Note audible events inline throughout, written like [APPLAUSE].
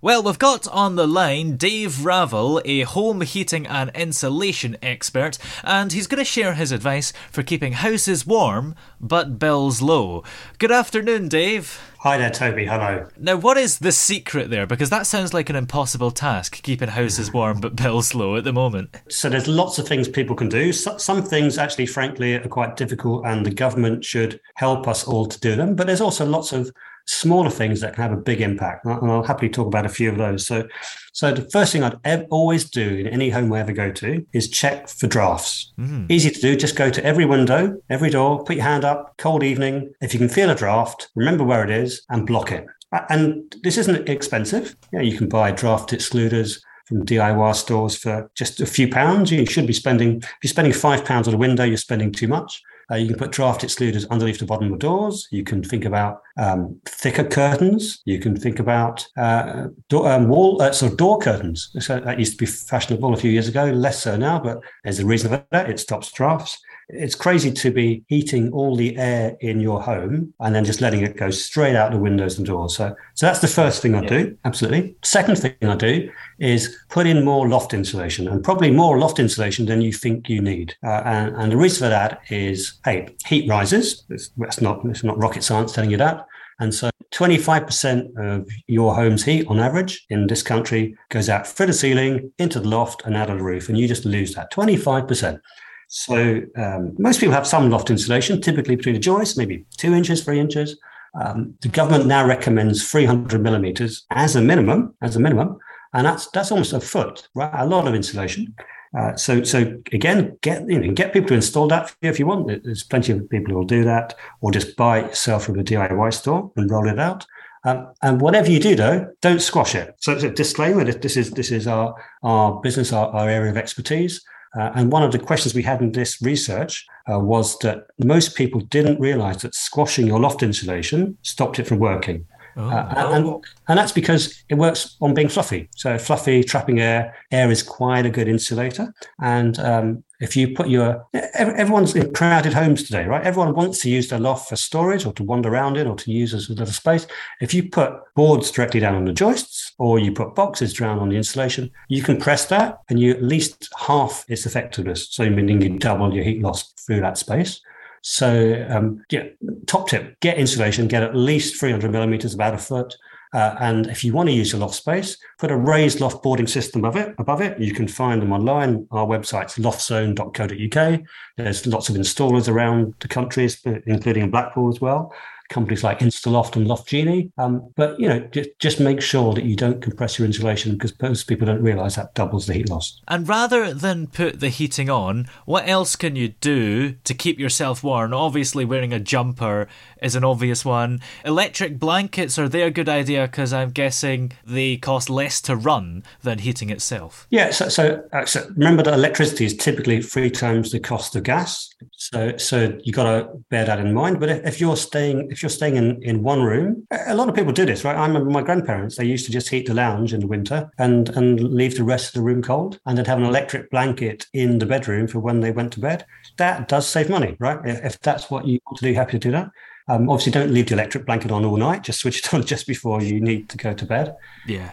Well, we've got on the line Dave Raval, a home heating and insulation expert, and he's going to share his advice for keeping houses warm but bills low. Good afternoon, Dave. Hi there, Toby. Hello. Now, what is the secret there? Because that sounds like an impossible task, keeping houses warm but bills low at the moment. So there's lots of things people can do. Some things, actually, frankly, are quite difficult, and the government should help us all to do them. But there's also lots of smaller things that can have a big impact, and I'll happily talk about a few of those. So, so the first thing I'd ev- always do in any home I ever go to is check for drafts. Hmm. Easy to do. Just go to every window, every door, put your hand up. Cold evening. If you can feel a draft, remember where it is and block it. And this isn't expensive. You, know, you can buy draft excluders from DIY stores for just a few pounds. You should be spending, if you're spending five pounds on a window, you're spending too much. Uh, you can put draft excluders underneath the bottom of doors. You can think about um, thicker curtains. You can think about uh, door, um, wall, uh, sort of door curtains. So that used to be fashionable a few years ago, less so now, but there's a reason for that. It stops drafts. It's crazy to be heating all the air in your home and then just letting it go straight out the windows and doors. So, so that's the first thing I do. Absolutely. Second thing I do is put in more loft insulation and probably more loft insulation than you think you need. Uh, and, and the reason for that is, hey, heat rises. It's, that's not, it's not rocket science telling you that. And so 25% of your home's heat on average in this country goes out through the ceiling, into the loft, and out of the roof. And you just lose that 25%. So um, most people have some loft insulation, typically between the joists, maybe two inches, three inches. Um, the government now recommends 300 millimeters as a minimum, as a minimum, and that's that's almost a foot, right? A lot of insulation. Uh, so so again, get you know get people to install that for you if you want. There's plenty of people who will do that, or just buy it yourself from a DIY store and roll it out. Um, and whatever you do, though, don't squash it. So it's a disclaimer: this is this is our our business, our, our area of expertise. Uh, and one of the questions we had in this research uh, was that most people didn't realize that squashing your loft insulation stopped it from working. Uh, and, and that's because it works on being fluffy. So fluffy, trapping air. Air is quite a good insulator. And um, if you put your everyone's in crowded homes today, right? Everyone wants to use their loft for storage or to wander around in or to use as a little space. If you put boards directly down on the joists or you put boxes down on the insulation, you can press that and you at least half its effectiveness. So meaning you double your heat loss through that space. So, um, yeah, top tip: get insulation, get at least 300 millimeters, about a foot. Uh, and if you want to use a loft space, put a raised loft boarding system above it. Above it, you can find them online. Our website's loftzone.co.uk. There's lots of installers around the country, including in Blackpool as well. Companies like Instaloft and Loft Genie. Um, but you know, just, just make sure that you don't compress your insulation because most people don't realise that doubles the heat loss. And rather than put the heating on, what else can you do to keep yourself warm? Obviously, wearing a jumper is an obvious one. Electric blankets, are they a good idea? Because I'm guessing they cost less to run than heating itself. Yeah, so, so, uh, so remember that electricity is typically three times the cost of gas. So so you got to bear that in mind. But if, if you're staying if you're staying in, in one room, a lot of people do this, right? I remember my grandparents; they used to just heat the lounge in the winter and and leave the rest of the room cold, and they'd have an electric blanket in the bedroom for when they went to bed. That does save money, right? If that's what you want to do, happy to do that. Um, obviously, don't leave the electric blanket on all night. Just switch it on just before you need to go to bed. Yeah.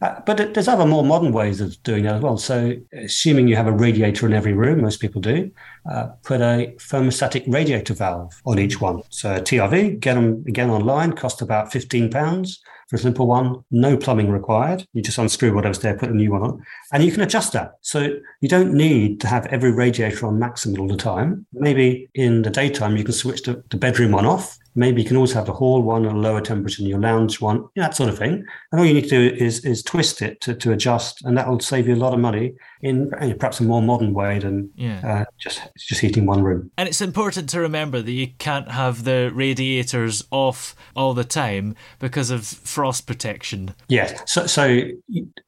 Uh, but there's other more modern ways of doing that as well. So, assuming you have a radiator in every room, most people do, uh, put a thermostatic radiator valve on each one. So, TRV, get them again online, cost about fifteen pounds for a simple one, no plumbing required. You just unscrew whatever's there, put a new one on, and you can adjust that. So you don't need to have every radiator on maximum all the time. Maybe in the daytime, you can switch the, the bedroom one off Maybe you can also have the hall one at a lower temperature than your lounge one, that sort of thing. And all you need to do is is twist it to, to adjust, and that will save you a lot of money in perhaps a more modern way than yeah. uh, just just heating one room. And it's important to remember that you can't have the radiators off all the time because of frost protection. Yes. So so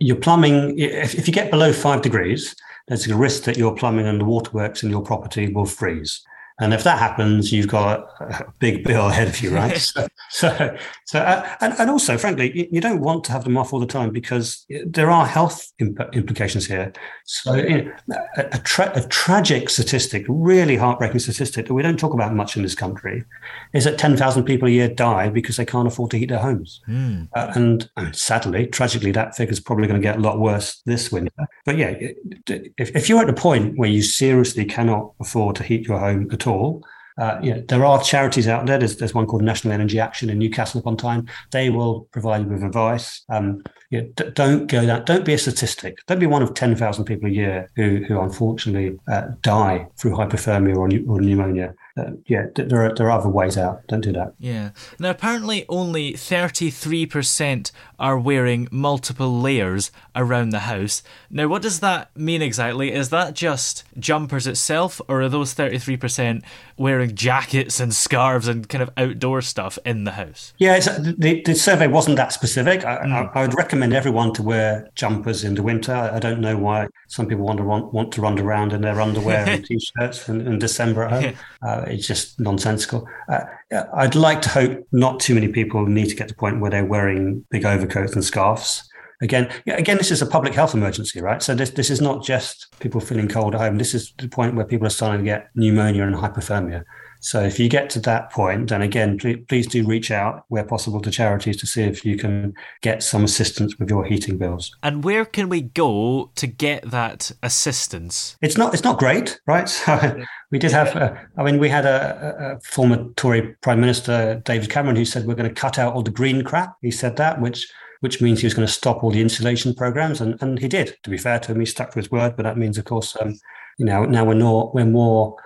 your plumbing, if, if you get below five degrees, there's a risk that your plumbing and the waterworks in your property will freeze. And if that happens, you've got a big bill ahead of you, right? so, so, so uh, and, and also, frankly, you don't want to have them off all the time because there are health imp- implications here. So, you know, a, a, tra- a, tragic statistic, really heartbreaking statistic that we don't talk about much in this country, is that 10,000 people a year die because they can't afford to heat their homes. Mm. Uh, and mean, sadly, tragically, that figure is probably going to get a lot worse this winter. But yeah, if, if you're at the point where you seriously cannot afford to heat your home at all, all. Uh, you know, there are charities out there. There's, there's one called National Energy Action in Newcastle upon Tyne. They will provide you with advice. Um, you know, d- don't go that. Don't be a statistic. Don't be one of ten thousand people a year who who unfortunately uh, die through hypothermia or, or pneumonia uh, yeah, there are, there are other ways out. Don't do that. Yeah. Now, apparently, only 33% are wearing multiple layers around the house. Now, what does that mean exactly? Is that just jumpers itself, or are those 33% wearing jackets and scarves and kind of outdoor stuff in the house? Yeah, the, the survey wasn't that specific. I, mm. I, I, would recommend everyone to wear jumpers in the winter. I, don't know why some people want to want, want to run around in their underwear and [LAUGHS] t-shirts in, in December at home. Uh, it's just nonsensical. Uh, I'd like to hope not too many people need to get to the point where they're wearing big overcoats and scarves. Again, again, this is a public health emergency, right? So this this is not just people feeling cold at home. This is the point where people are starting to get pneumonia and hypothermia. So if you get to that point, then again, please, please, do reach out where possible to charities to see if you can get some assistance with your heating bills. And where can we go to get that assistance? It's not it's not great, right? [LAUGHS] So we did have, uh, I mean, we had a, a, former Tory Prime Minister, David Cameron, who said we're going to cut out all the green crap. He said that, which which means he was going to stop all the insulation programs, and, and he did. To be fair to him, he stuck to his word. But that means, of course, um, you know, now we're more we're more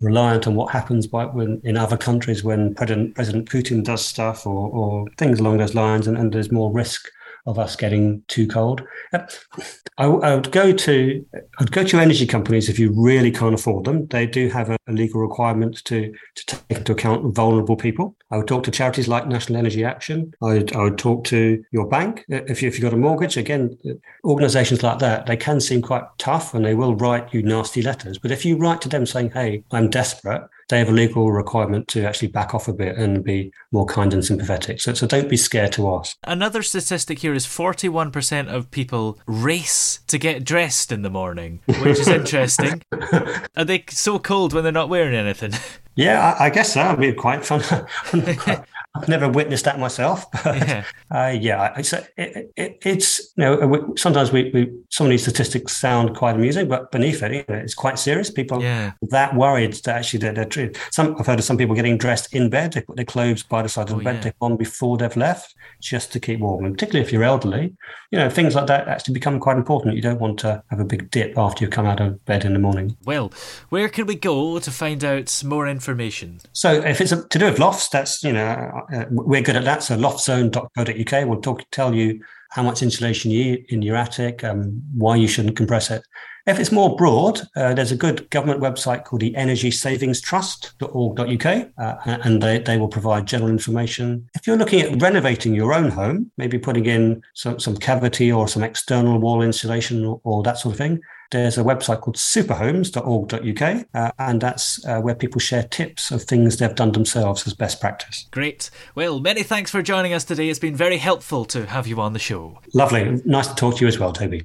reliant on what happens by when in other countries when President President Putin does stuff or, or things along those lines, and, and there's more risk of us getting too cold. Uh, I, I, would go to I'd go to energy companies if you really can't afford them. They do have a, a, legal requirement to to take into account vulnerable people. I would talk to charities like National Energy Action. I would, I would talk to your bank if you, if you've got a mortgage. Again, organisations like that they can seem quite tough and they will write you nasty letters. But if you write to them saying, "Hey, I'm desperate," they have a legal requirement to actually back off a bit and be more kind and sympathetic. So, so don't be scared to ask. Another statistic here is 41% of people race to get dressed in the morning, which is [LAUGHS] interesting. Are they so cold when they're not wearing anything? Yeah, I, I guess so. It'd be quite fun. [LAUGHS] [LAUGHS] I've never witnessed that myself. [LAUGHS] But, yeah, uh, yeah it's, it, it, it's you know sometimes we, we some of these statistics sound quite amusing, but beneath it, you know, it's quite serious. People yeah. that worried that actually they're, they're true. Some I've heard of some people getting dressed in bed. They put their clothes by the side of the oh, bed yeah. on before they've left, just to keep warm. And particularly if you're elderly, you know things like that actually become quite important. You don't want to have a big dip after you come out of bed in the morning. Well, where can we go to find out more information? So if it's a, to do with lofts, that's you know uh, we're good at that. So loftzone.co.uk will talk, tell you how much insulation you need in your attic, um, why you shouldn't compress it. If it's more broad, uh, there's a good government website called the Energy Savings Trust.org.uk, uh, and they, they will provide general information. If you're looking at renovating your own home, maybe putting in some, some cavity or some external wall insulation or, or that sort of thing, there's a website called superhomes.org.uk, uh, and that's uh, where people share tips of things they've done themselves as best practice. Great. Well, many thanks for joining us today. It's been very helpful to have you on the show. Lovely. Nice to talk to you as well, Toby.